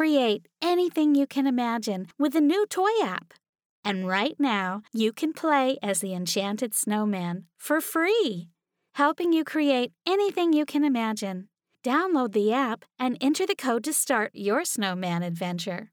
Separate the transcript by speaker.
Speaker 1: Create anything you can imagine with the new toy app. And right now, you can play as the Enchanted Snowman for free, helping you create anything you can imagine. Download the app and enter the code to start your snowman adventure.